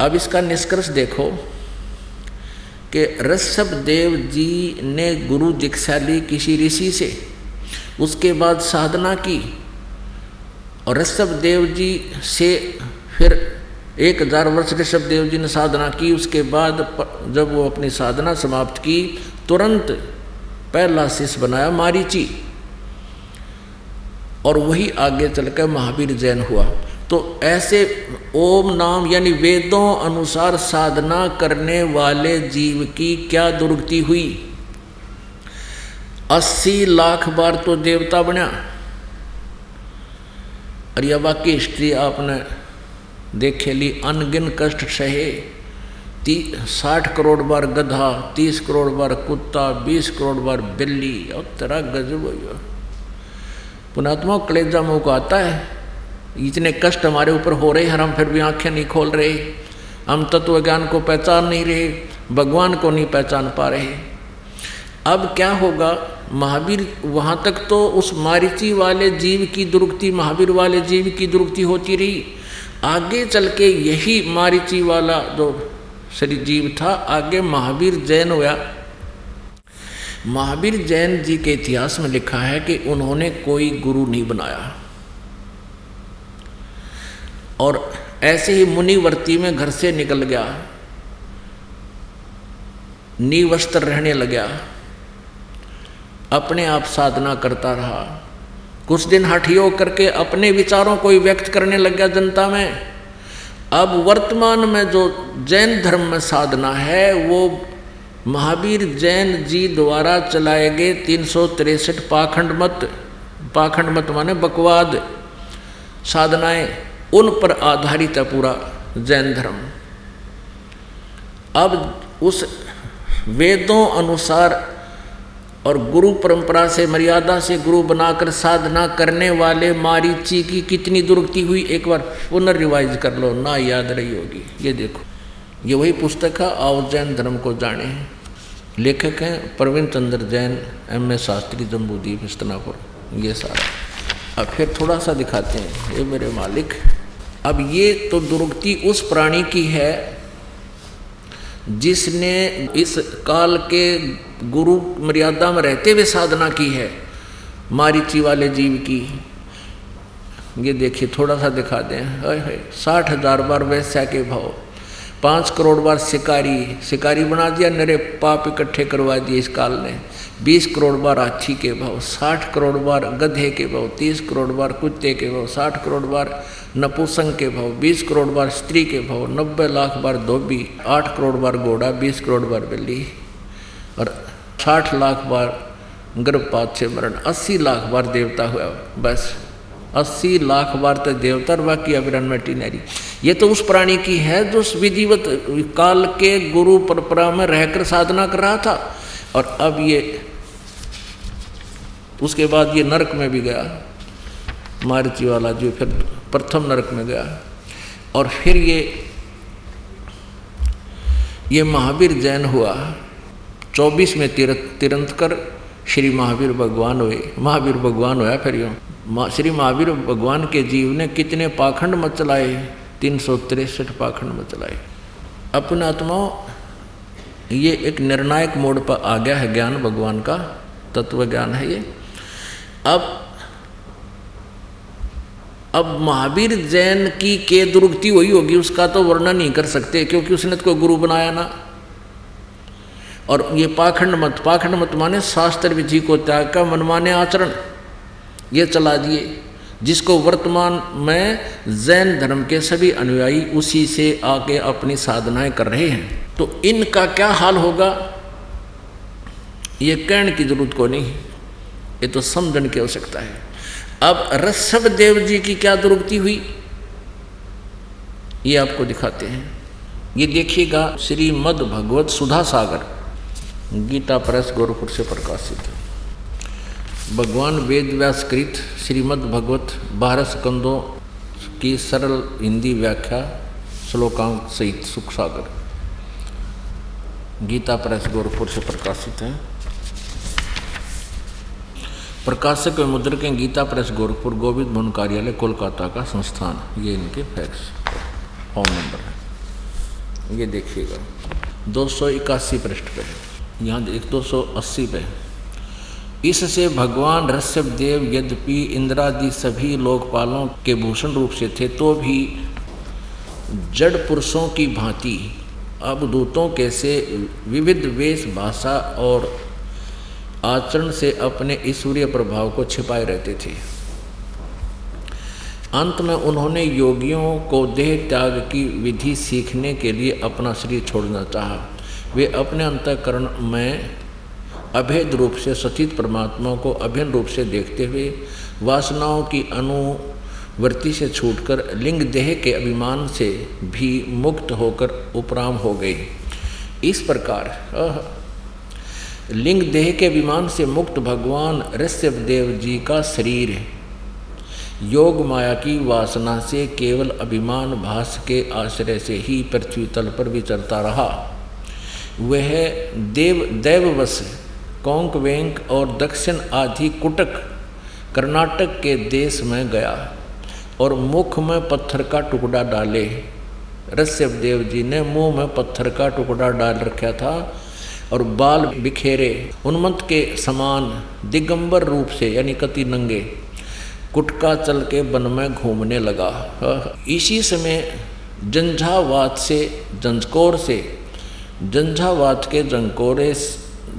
अब इसका निष्कर्ष देखो कि ऋषभ देव जी ने गुरु दीक्षा ली किसी ऋषि से, उसके बाद साधना की और ऋषभ देव जी से फिर एक हज़ार वर्ष ऋषभ देव जी ने साधना की, उसके बाद जब वो अपनी साधना समाप्त की, तुरंत पहला शिष्य बनाया मारीची। और वही आगे चलकर महावीर जैन हुआ। तो ऐसे ओम नाम यानी वेदों अनुसार साधना करने वाले जीव की क्या दुर्गति हुई? अस्सी लाख बार तो देवता बना। और यह वाक्य हिस्ट्री आपने देखे ली अनगिन कष्ट सहे। ती साठ करोड़ बार गधा, तीस करोड़ बार कुत्ता, बीस करोड़ बार बिल्ली और तेरा गजब पुणात्मा कलेजा मुँह को आता है। इतने कष्ट हमारे ऊपर हो रहे हैं, हम फिर भी आँखें नहीं खोल रहे। हम तत्व ज्ञान को पहचान नहीं रहे, भगवान को नहीं पहचान पा रहे। अब क्या होगा, महावीर वहाँ तक तो उस मारिची वाले जीव की दुर्गति महावीर वाले जीव की दुर्गति होती रही। आगे चल के यही मारिची वाला जो शरीर जीव था, आगे महावीर जैन हुआ महावीर जैन जी के इतिहास में लिखा है कि उन्होंने कोई गुरु नहीं बनाया। और ऐसे ही मुनिवर्ती में घर से निकल गया। नीवस्त्र रहने लगा अपने आप साधना करता रहा। कुछ दिन हठ योग करके अपने विचारों को व्यक्त करने लग गया जनता में। अब वर्तमान में जो जैन धर्म में साधना है, वो महावीर जैन जी द्वारा चलाए गए तीन सौ तिरसठ पाखंड मत पाखंड मत माने बकवाद साधनाएँ, उन पर आधारित है पूरा जैन धर्म। अब उस वेदों अनुसार और गुरु परंपरा से, मर्यादा से गुरु बनाकर साधना करने वाले मारीची की कितनी दुर्गति हुई, एक बार पुनर्रिवाइज कर लो, ना याद रही होगी। ये देखो, ये वही पुस्तक है, आओ जैन धर्म को जाने। लेखक हैं प्रवीण चंद्र जैन, एम ए शास्त्री, जम्बूदीप इस्तनापुर ये सारा। अब फिर थोड़ा सा दिखाते हैं, ये मेरे मालिक। अब ये तो दुर्गति उस प्राणी की है जिसने इस काल के गुरु मर्यादा में रहते हुए साधना की है, मारिची वाले जीव की। ये देखिए, थोड़ा सा दिखा दें। साठ हज़ार बार वैसा के भाव, पाँच करोड़ बार शिकारी। शिकारी बना दिया, नरे पाप इकट्ठे करवा दिए इस काल ने। बीस करोड़ बार हाथी के भाव, साठ करोड़ बार गधे के भाव, तीस करोड़ बार कुत्ते के भाव, साठ करोड़ बार नपुसंग के भाव, बीस करोड़ बार स्त्री के भाव, नब्बे लाख बार धोबी, आठ करोड़ बार घोड़ा, बीस करोड़ बार बिल्ली और साठ लाख बार गर्भपात से मरण, अस्सी लाख बार देवता हुआ, बस। अस्सी लाख बार तो देवता बाकी अविरन में टीनरी। ये तो उस प्राणी की है जो विधिवत काल के गुरु परंपरा में रहकर साधना कर रहा था। और अब ये उसके बाद ये नरक में भी गया, मारुति वाला जो फिर प्रथम नरक में गया। और फिर ये ये महावीर जैन हुआ। चौबीस में तीर्थ तिरंत कर श्री महावीर भगवान हुए। महावीर भगवान हुआ फिर यूँ। श्री महावीर भगवान के जीव ने कितने पाखंड मत चलाए तीन सौ तिरसठ पाखंड मत चलाए अपने आत्माओं, ये एक निर्णायक मोड पर आ गया है ज्ञान, भगवान का तत्व ज्ञान है ये। अब अब महावीर जैन की के दुर्गति हुई होगी, उसका तो वर्णन नहीं कर सकते, क्योंकि उसने तो कोई गुरु बनाया ना। और ये पाखंड मत पाखंड मत माने शास्त्र विधि को त्याग का मनमाने आचरण, ये चला दिए। जिसको वर्तमान में जैन धर्म के सभी अनुयायी उसी से आके अपनी साधनाएँ कर रहे हैं। तो इनका क्या हाल होगा, ये कहने की ज़रूरत को नहीं। ये तो समझने की आवश्यकता है। अब रसभ देव जी की क्या दुर्गति हुई? ये आपको दिखाते हैं। ये देखिएगा श्रीमद भगवत सुधा सागर गीता प्रेस गोरखपुर से प्रकाशित। है भगवान वेद व्यासकृत श्रीमद भगवत बारह स्कंदों की सरल हिंदी व्याख्या, श्लोकांक सहित सुख सागर गीता प्रेस गोरखपुर से प्रकाशित है। प्रकाशक व मुद्रक गीता प्रेस गोरखपुर, गोविंद भवन कार्यालय, कोलकाता का संस्थान। ये इनके फैक्स फ़ोन नंबर है। ये देखिएगा। दो सौ इक्यासी पृष्ठ पे है। यहाँ एक दो सौ अस्सी पे इससे भगवान ऋषभ देव, यद्यपि इंद्रादि सभी लोकपालों के भूषण रूप से थे तो भी जड़ पुरुषों की भांति अब दूतों के से विविध वेश भाषा और आचरण से अपने ईश्वरीय प्रभाव को छिपाए रहते थे। अंत में उन्होंने योगियों को देह त्याग की विधि सीखने के लिए अपना शरीर छोड़ना चाहा। वे अपने अंतकरण में अभेद रूप से सचित परमात्मा को अभिन्न रूप से देखते हुए वासनाओं की अनुवृत्ति से छूटकर लिंग देह के अभिमान से भी मुक्त होकर उपराम हो गए। इस प्रकार लिंग देह के विमान से मुक्त भगवान ऋषभ देव जी का शरीर है। योग माया की वासना से केवल अभिमान भास के आश्रय से ही पृथ्वी तल पर विचरता रहा। वह देव, दैववश कोंक वेंक और दक्षिण आदि कुटक कर्नाटक के देश में गया और मुख में पत्थर का टुकड़ा डाले। ऋषभ देव जी ने मुँह में पत्थर का टुकड़ा डाल रखा था और बाल बिखेरे, उन्मत्त के समान दिगंबर रूप से, यानी कति नंगे, कुटका चल के वन में घूमने लगा। इसी समय जंझावात से जंजकोर से, जंझावात के जंकोरे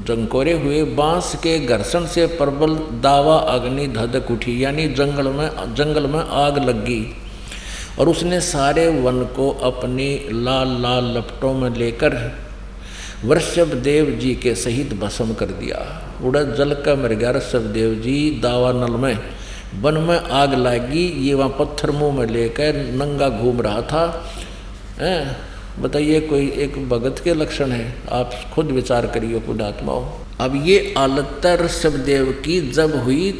जंकोरे हुए बाँस के घर्षण से प्रबल दावा अग्नि धधक उठी, यानी जंगल में जंगल में आग लग। गई और उसने सारे वन को अपनी लाल लाल लपटों में लेकर वृषभ देव जी के सहित भस्म कर दिया। उड़ा जल का मर गया ऋषभ देव जी, दावा नल में। वन में आग लागी, ये वहाँ पत्थर मुँह में लेकर नंगा घूम रहा था। बताइए, कोई एक भगत के लक्षण है? आप खुद विचार करिए, खुद आत्माओं अब ये आलत ऋषभ देव की जब हुई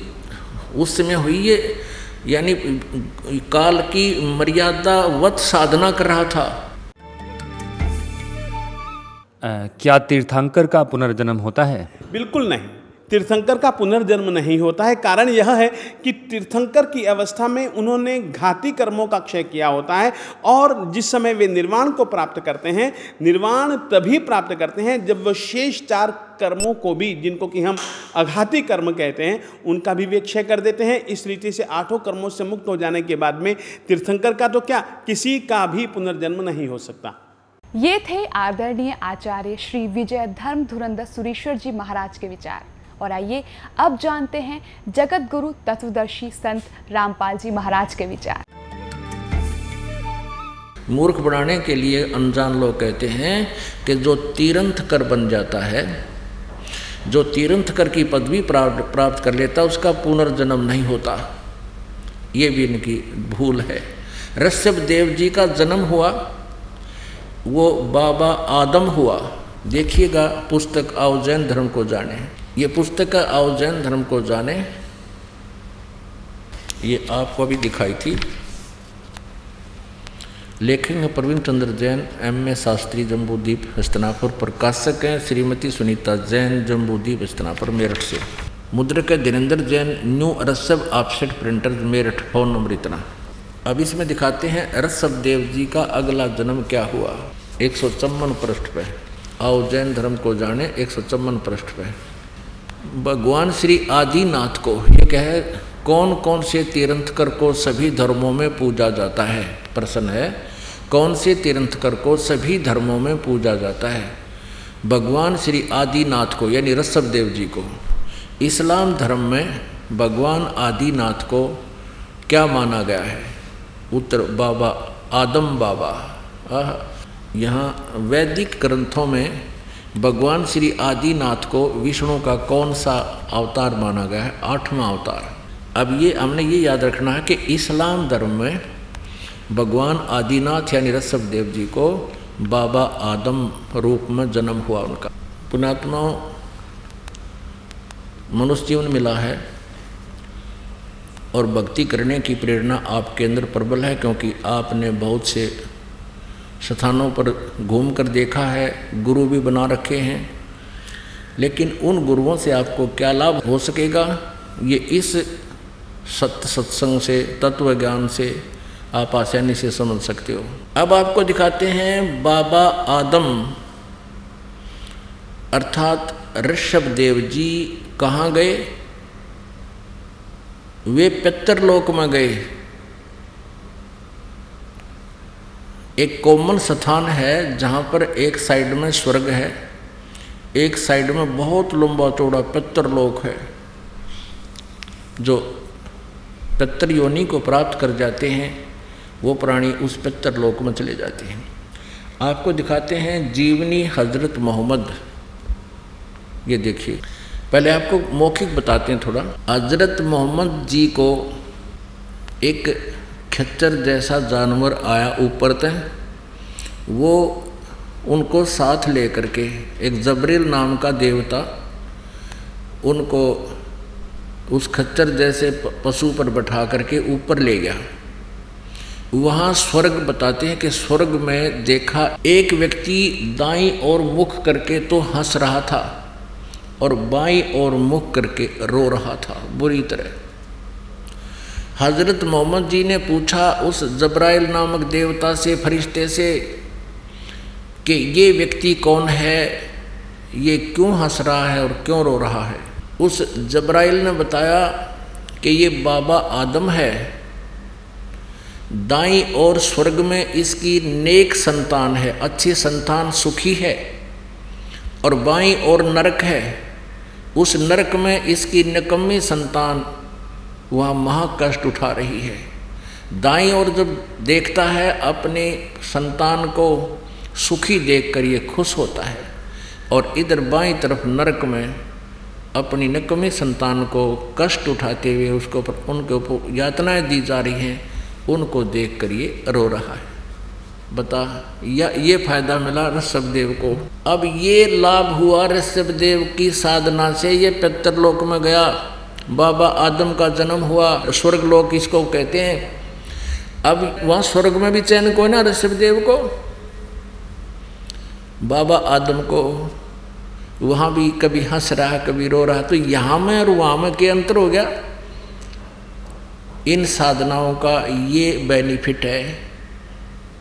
उस समय हुई ये, यानी काल की मर्यादा वत साधना कर रहा था।
क्या तीर्थंकर का पुनर्जन्म होता है?
बिल्कुल नहीं। तीर्थंकर का पुनर्जन्म नहीं होता है। कारण यह है कि तीर्थंकर की अवस्था में उन्होंने घाती कर्मों का क्षय किया होता है और जिस समय वे निर्वाण को प्राप्त करते हैं, निर्वाण तभी प्राप्त करते हैं जब वह शेष चार कर्मों को भी, जिनको कि हम अघाती कर्म कहते हैं, उनका भी वे क्षय कर देते हैं। इस रीति से आठों कर्मों से मुक्त हो जाने के बाद में तीर्थंकर का तो क्या किसी का भी पुनर्जन्म नहीं हो सकता।
ये थे आदरणीय आचार्य श्री विजय धर्म धुरंधर सुरेश्वर जी महाराज के विचार। और आइए अब जानते हैं जगत गुरु तत्वदर्शी संत रामपाल जी महाराज के विचार।
मूर्ख बनाने के लिए अनजान लोग कहते हैं कि जो तीरंथ कर बन जाता है, जो तीरंथ कर की पदवी प्राप्त कर लेता, उसका पुनर्जन्म नहीं होता। ये भी इनकी भूल है। ऋषभ देव जी का जन्म हुआ वो बाबा आदम हुआ। देखिएगा, पुस्तक आओ जैन धर्म को जाने। ये पुस्तक आओ जैन धर्म को जाने। ये आपको भी दिखाई थी। लेखक हैं प्रवीण चंद्र जैन, एम ए शास्त्री जम्बूदीप हस्तनापुर, प्रकाशक हैं श्रीमती सुनीता जैन जम्बूदीप हस्तनापुर, मेरठ से। मुद्रक है Dinendra Jain, new रसब offset printer Meerut, phone number इतना। अब इसमें दिखाते हैं रसभ देव जी का अगला जन्म क्या हुआ। एक सौ चौवन पृष्ठ पे आओ जैन धर्म को जाने, एक सौ चौवन पृष्ठ पे भगवान श्री आदिनाथ को ये कह, कौन कौन से तीर्थकर को सभी धर्मों में पूजा जाता है? प्रश्न है, कौन से तीर्थकर को सभी धर्मों में पूजा जाता है? भगवान श्री आदिनाथ को, यानी रसभ देव जी को। इस्लाम धर्म में भगवान आदिनाथ को क्या माना गया है? उत्तर, बाबा, आदम बाबा। यहाँ वैदिक ग्रंथों में भगवान श्री आदिनाथ को विष्णु का कौन सा अवतार माना गया है? आठवां अवतार। अब ये हमने ये याद रखना है कि इस्लाम धर्म में भगवान आदिनाथ यानी रसभ देव जी को बाबा आदम रूप में जन्म हुआ उनका। पुणात्मा मनुष्य जीवन मिला है और भक्ति करने की प्रेरणा आपके अंदर प्रबल है क्योंकि आपने बहुत से स्थानों पर घूम कर देखा है, गुरु भी बना रखे हैं। लेकिन उन गुरुओं से आपको क्या लाभ हो सकेगा? ये इस सत्य सत्संग से, तत्व ज्ञान से आप आसानी से समझ सकते हो। अब आपको दिखाते हैं बाबा आदम। अर्थात ऋषभ देव जी कहाँ गए? वे पितरलोक में गए। एक कॉमन स्थान है जहाँ पर एक साइड में स्वर्ग है, एक साइड में बहुत लंबा चौड़ा पितरलोक है, जो पितर योनि को प्राप्त कर जाते हैं, वो प्राणी उस पितरलोक में चले जाते हैं। आपको दिखाते हैं जीवनी हज़रत मोहम्मद। ये देखिए, पहले आपको मौखिक बताते हैं थोड़ा। हज़रत मोहम्मद जी को एक खच्चर जैसा जानवर आया ऊपर तक, वो उनको साथ लेकर के, एक जबरील नाम का देवता, उनको उस खच्चर जैसे पशु पर बैठा करके ऊपर ले गया। वहाँ स्वर्ग बताते हैं कि स्वर्ग में देखा एक व्यक्ति दाई और मुख करके तो हंस रहा था और बाई और मुख करके रो रहा था, बुरी तरह। हज़रत मोहम्मद जी ने पूछा उस जब्राइल नामक देवता से, फरिश्ते से कि ये व्यक्ति कौन है? ये क्यों हंस रहा है और क्यों रो रहा है? उस जब्राइल ने बताया कि ये बाबा आदम है। दाई और स्वर्ग में इसकी नेक संतान है, अच्छी संतान सुखी है और बाई और नरक है। उस नरक में इसकी नकम्मी संतान वहाँ महाकष्ट उठा रही है। दाई और जब देखता है अपने संतान को सुखी देखकर ये खुश होता है और इधर बाई तरफ़ नरक में अपनी नकमी संतान को कष्ट उठाते हुए उसको पर, उनके ऊपर यातनाएँ दी जा रही हैं उनको देख कर ये रो रहा है। बता या ये फ़ायदा मिला ऋषभदेव को? अब ये लाभ हुआ ऋषभदेव की साधना से ये पितरलोक में गया। बाबा आदम का जन्म हुआ, स्वर्ग लोक इसको कहते हैं। अब वहाँ स्वर्ग में भी चैन को ना ऋषभदेव को? बाबा आदम को वहाँ भी कभी हंस रहा, कभी रो रहा तो यहाँ में और वहाँ में के अंतर हो गया? इन साधनाओं का ये बेनिफिट है।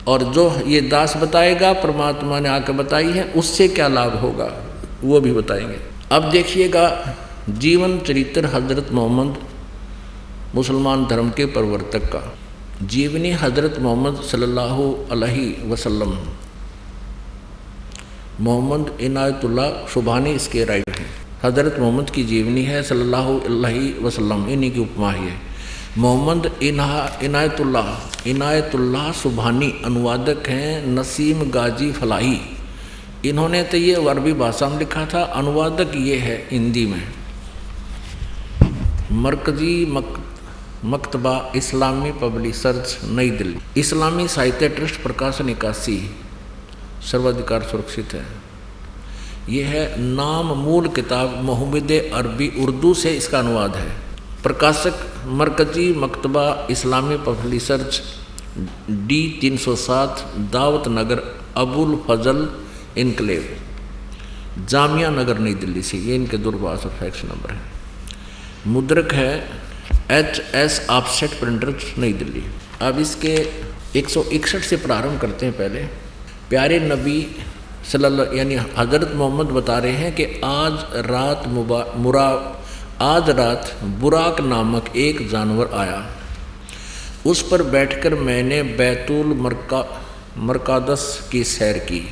और जो ये दास बताएगा, परमात्मा ने आकर बताई है, उससे क्या लाभ होगा, वो भी बताएँगे। अब देखिएगा जीवन चरित्र हज़रत मोहम्मद मुसलमान धर्म के प्रवर्तक का। जीवनी हज़रत मोहम्मद सल्लल्लाहु अलैहि वसल्लम। मोहम्मद इनायतुल्ला सुबहानी इसके राइट हैं। हज़रत मोहम्मद की जीवनी है सल्लल्लाहु अलैहि वसल्लम, इन्हीं की उपमा ही है। मोहम्मद इना इनायतुल्ला इनायतुल्ला सुबहानी अनुवादक हैं नसीम गाजी फलाही। इन्होंने तो ये अरबी भाषा में लिखा था, अनुवादक ये है हिंदी में। मरकजी मक, मकतबा इस्लामी पब्लिशर्स, नई दिल्ली। इस्लामी साहित्य ट्रस्ट प्रकाशन इक्यासी सर्वाधिकार सुरक्षित है। यह है नाम मूल किताब मोहम्मद अरबी उर्दू से इसका अनुवाद है। प्रकाशक मरकजी मकतबा इस्लामी publishers, D 307 Dawat Nagar, Abul Fazal enclave Jamia Nagar, नई दिल्ली से। ये इनके दूरभाष और फैक्स नंबर है। मुद्रक है एच एस ऑफसेट प्रिंटर्स नई दिल्ली। अब इसके एक सौ इकसठ से प्रारंभ करते हैं पहले। प्यारे नबी सल्लल्लाहु यानी हज़रत मोहम्मद बता रहे हैं कि आज रात मुबा, मुरा, आज रात बुराक नामक एक जानवर आया। उस पर बैठकर मैंने बैतुल मरका, मरकादस की सैर की।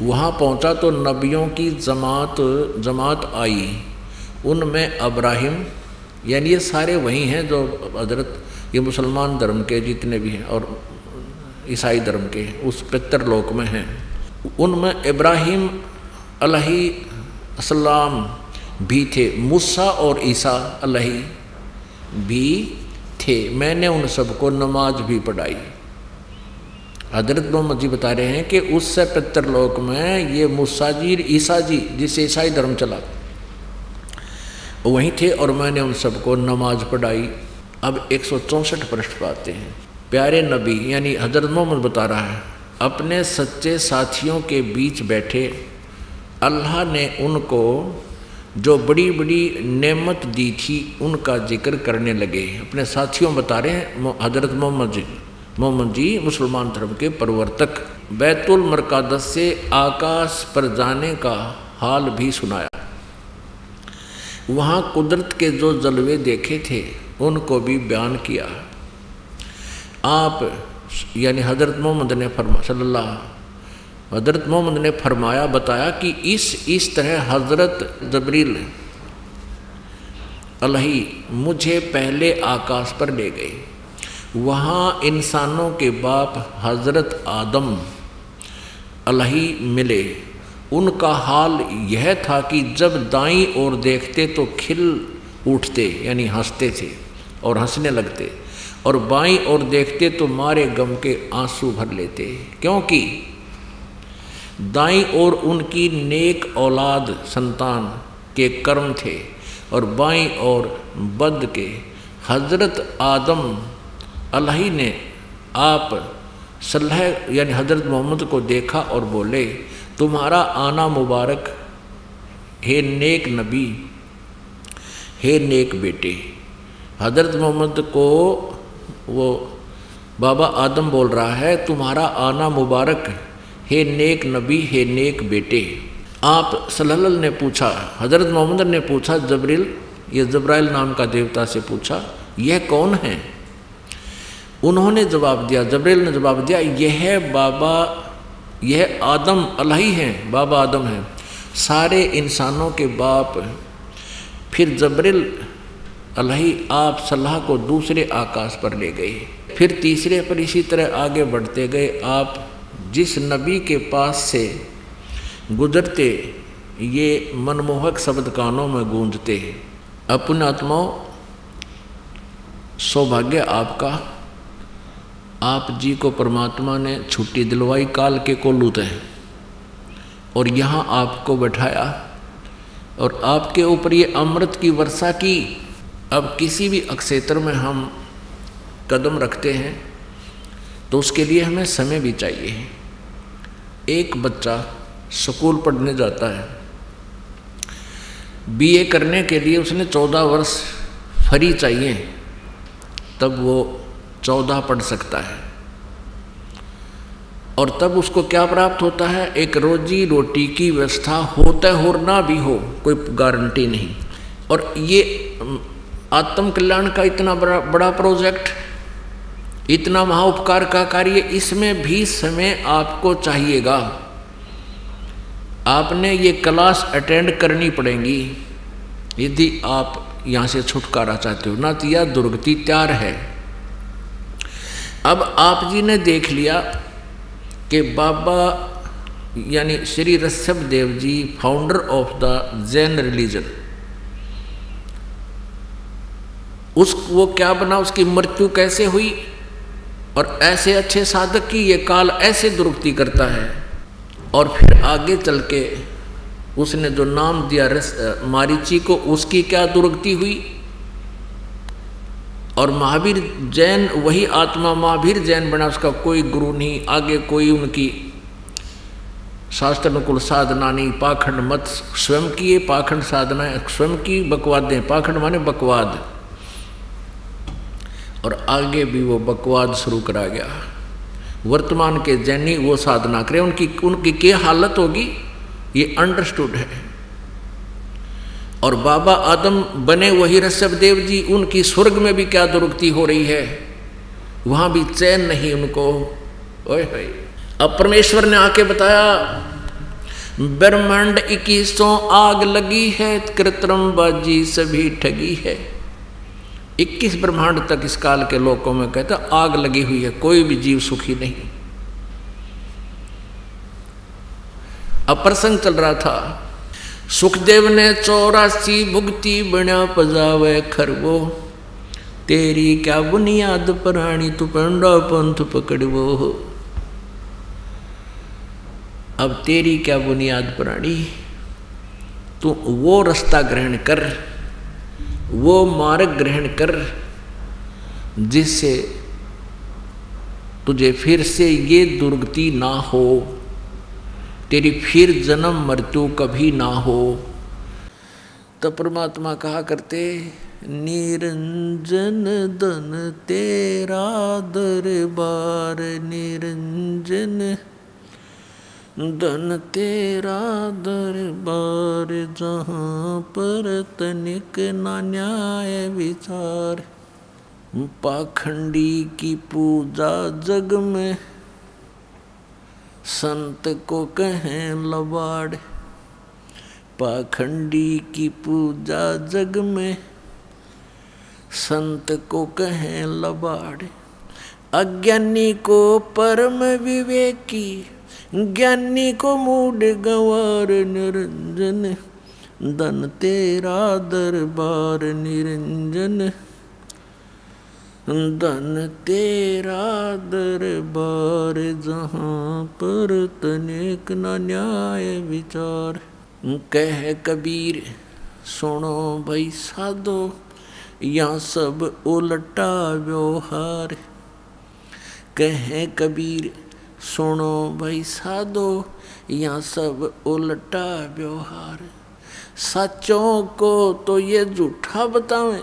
वहाँ पहुँचा तो नबियों की जमात जमात आई। उनमें अब्राहिम, यानी ये सारे वही हैं जो हज़रत, ये मुसलमान धर्म के जितने भी हैं और ईसाई धर्म के उस पितरलोक में हैं। उनमें इब्राहिम अलैहिस्सलाम भी थे, मूसा और ईसा अलही भी थे। मैंने उन सबको नमाज़ भी पढ़ाई। हज़रत मोहम्मद जी बता रहे हैं कि उससे पितरलोक में ये मूसा जी ईसा जी, जिसे ईसाई धर्म चला वहीं थे और मैंने उन सबको नमाज़ पढ़ाई। अब एक सौ चौंसठ पृष्ठ पाते हैं। प्यारे नबी, यानी हज़रत मोहम्मद बता रहा है, अपने सच्चे साथियों के बीच बैठे अल्लाह ने उनको जो बड़ी बड़ी नेमत दी थी, उनका ज़िक्र करने लगे। अपने साथियों बता रहे हैं हज़रत मोहम्मद जी मोहम्मद जी, मुसलमान धर्म के प्रवर्तक, बैतुल मरकादस से आकाश पर जाने का हाल भी सुनाया। वहाँ कुदरत के जो जलवे देखे थे, उनको भी बयान किया। आप, यानी हज़रत मोहम्मद ने फरमा, सल्लल्लाहु हज़रत मोहम्मद ने फरमाया, बताया कि इस इस तरह हज़रत जबरील अलही मुझे पहले आकाश पर ले गए। वहाँ इंसानों के बाप हज़रत आदम अलही मिले। उनका हाल यह था कि जब दाई ओर देखते तो खिल उठते, यानी हँसते थे और हंसने लगते, और बाई ओर देखते तो मारे गम के आँसू भर लेते। क्योंकि दाई ओर उनकी नेक औलाद संतान के कर्म थे, और बाई और बद के हज़रत आदम अल्लाही ने आप सल्ह यानी हज़रत मोहम्मद को देखा और बोले तुम्हारा आना मुबारक, हे नेक नबी, हे नेक बेटे। हज़रत मोहम्मद को वो बाबा आदम बोल रहा है, तुम्हारा आना मुबारक, हे नेक नबी, हे नेक बेटे। आप सल्लल्लाहु ने पूछा, हज़रत मोहम्मद ने पूछा, जबरील, ये जबराइल नाम का देवता से पूछा, यह कौन है? उन्होंने जवाब दिया, जबरील ने जवाब दिया, यह बाबा यह आदम अलाही हैं, बाबा आदम हैं। सारे इंसानों के बाप फिर जबरिल अल्लाह आप सलाह को दूसरे आकाश पर ले गए। फिर तीसरे पर इसी तरह आगे बढ़ते गए। आप जिस नबी के पास से गुजरते, ये मनमोहक शब्द कानों में गूंजते हैं। अपने आत्माओं, सौभाग्य आपका आप जी को परमात्मा ने छुट्टी दिलवाई, काल के कोलूत हैं। और यहाँ आपको बैठाया और आपके ऊपर ये अमृत की वर्षा की। अब किसी भी अक्षेत्र में हम कदम रखते हैं तो उसके लिए हमें समय भी चाहिए। एक बच्चा स्कूल पढ़ने जाता है। बीए करने के लिए उसने चौदह वर्ष फ्री चाहिए। तब वो चौदह पढ़ सकता है। और तब उसको क्या प्राप्त होता है? एक रोजी रोटी की व्यवस्था होते हो ना भी हो, कोई गारंटी नहीं। और ये आत्म कल्याण का इतना बड़ा बड़ा प्रोजेक्ट, इतना महाउपकार का कार्य, इसमें भी समय आपको चाहिएगा। आपने ये क्लास अटेंड करनी पड़ेगी। यदि आप यहाँ से छुटकारा चाहते हो, ना तो यह दुर्गति त्यार है। अब आप जी ने देख लिया कि बाबा यानी Shri Rishabh Dev ji founder of the Jain religion उस, वो क्या बना, उसकी मृत्यु कैसे हुई? और ऐसे अच्छे साधक की ये काल ऐसे दुरुक्ति करता है। और फिर आगे चल के उसने जो नाम दिया रस, मारीची को, उसकी क्या दुर्गति हुई? और महावीर जैन, वही आत्मा महावीर जैन बना, उसका कोई गुरु नहीं, आगे कोई उनकी शास्त्र अनुकूल साधना नहीं। पाखंड मत स्वयं की पाखंड साधना, स्वयं की बकवादें पाखंड माने बकवाद। और आगे भी वो बकवाद शुरू करा गया। वर्तमान के जैनी वो साधना करें। उनकी उनकी क्या हालत होगी? ये अंडरस्टूड है। और बाबा आदम बने वही ऋषभ देव जी, उनकी स्वर्ग में भी क्या दुरुक्ति हो रही है? वहाँ भी चैन नहीं उनको। ओए अब परमेश्वर ने आके बताया, ब्रह्मांड इक्कीसों आग लगी है, कृत्रिम बाजी सभी ठगी है। इक्कीस ब्रह्मांड तक इस काल के लोगों में कहते आग लगी हुई है, कोई भी जीव सुखी नहीं। अब प्रसंग चल रहा था सुखदेव ने चौरासी भुगती बना पजावे खरवो। तेरी क्या बुनियाद प्राणी तू पंडा पंथ पकड़वो। अब तेरी क्या बुनियाद प्राणी? तू वो रास्ता ग्रहण कर, वो मार्ग ग्रहण कर, जिससे तुझे फिर से ये दुर्गति ना हो। तेरी फिर जन्म मृत्यु कभी ना हो। तो परमात्मा कहा करते, निरंजन धन तेरा दरबार, निरंजन धन तेरा दरबार, जहाँ पर तनिक ना न्याय विचार। पाखंडी की पूजा जग में संत को कहें लबाड़, पाखंडी की पूजा जग में। संत को कहें लबाड़, अज्ञानी को परम विवेकी, ज्ञानी को मूड गंवार निरंजन। धन तेरा दरबार निरंजन। धन तेरा दरबार जहाँ पर तनिक न न्याय विचार। कह कबीर, सुनो भाई साधो या सब उलटा व्यवहार। कह कबीर, सुनो भाई साधो या सब उलटा व्यवहार। सचों को तो ये झूठा बतावें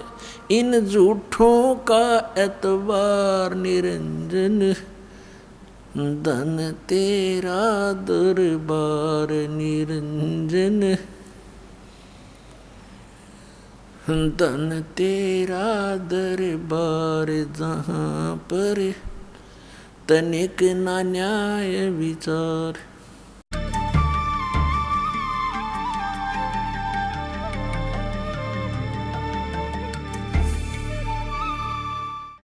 इन झूठों का एतबार निरंजन, धन तेरा दरबार निरंजन। धन तेरा दरबार जहाँ पर तनिक ना न्याय विचार।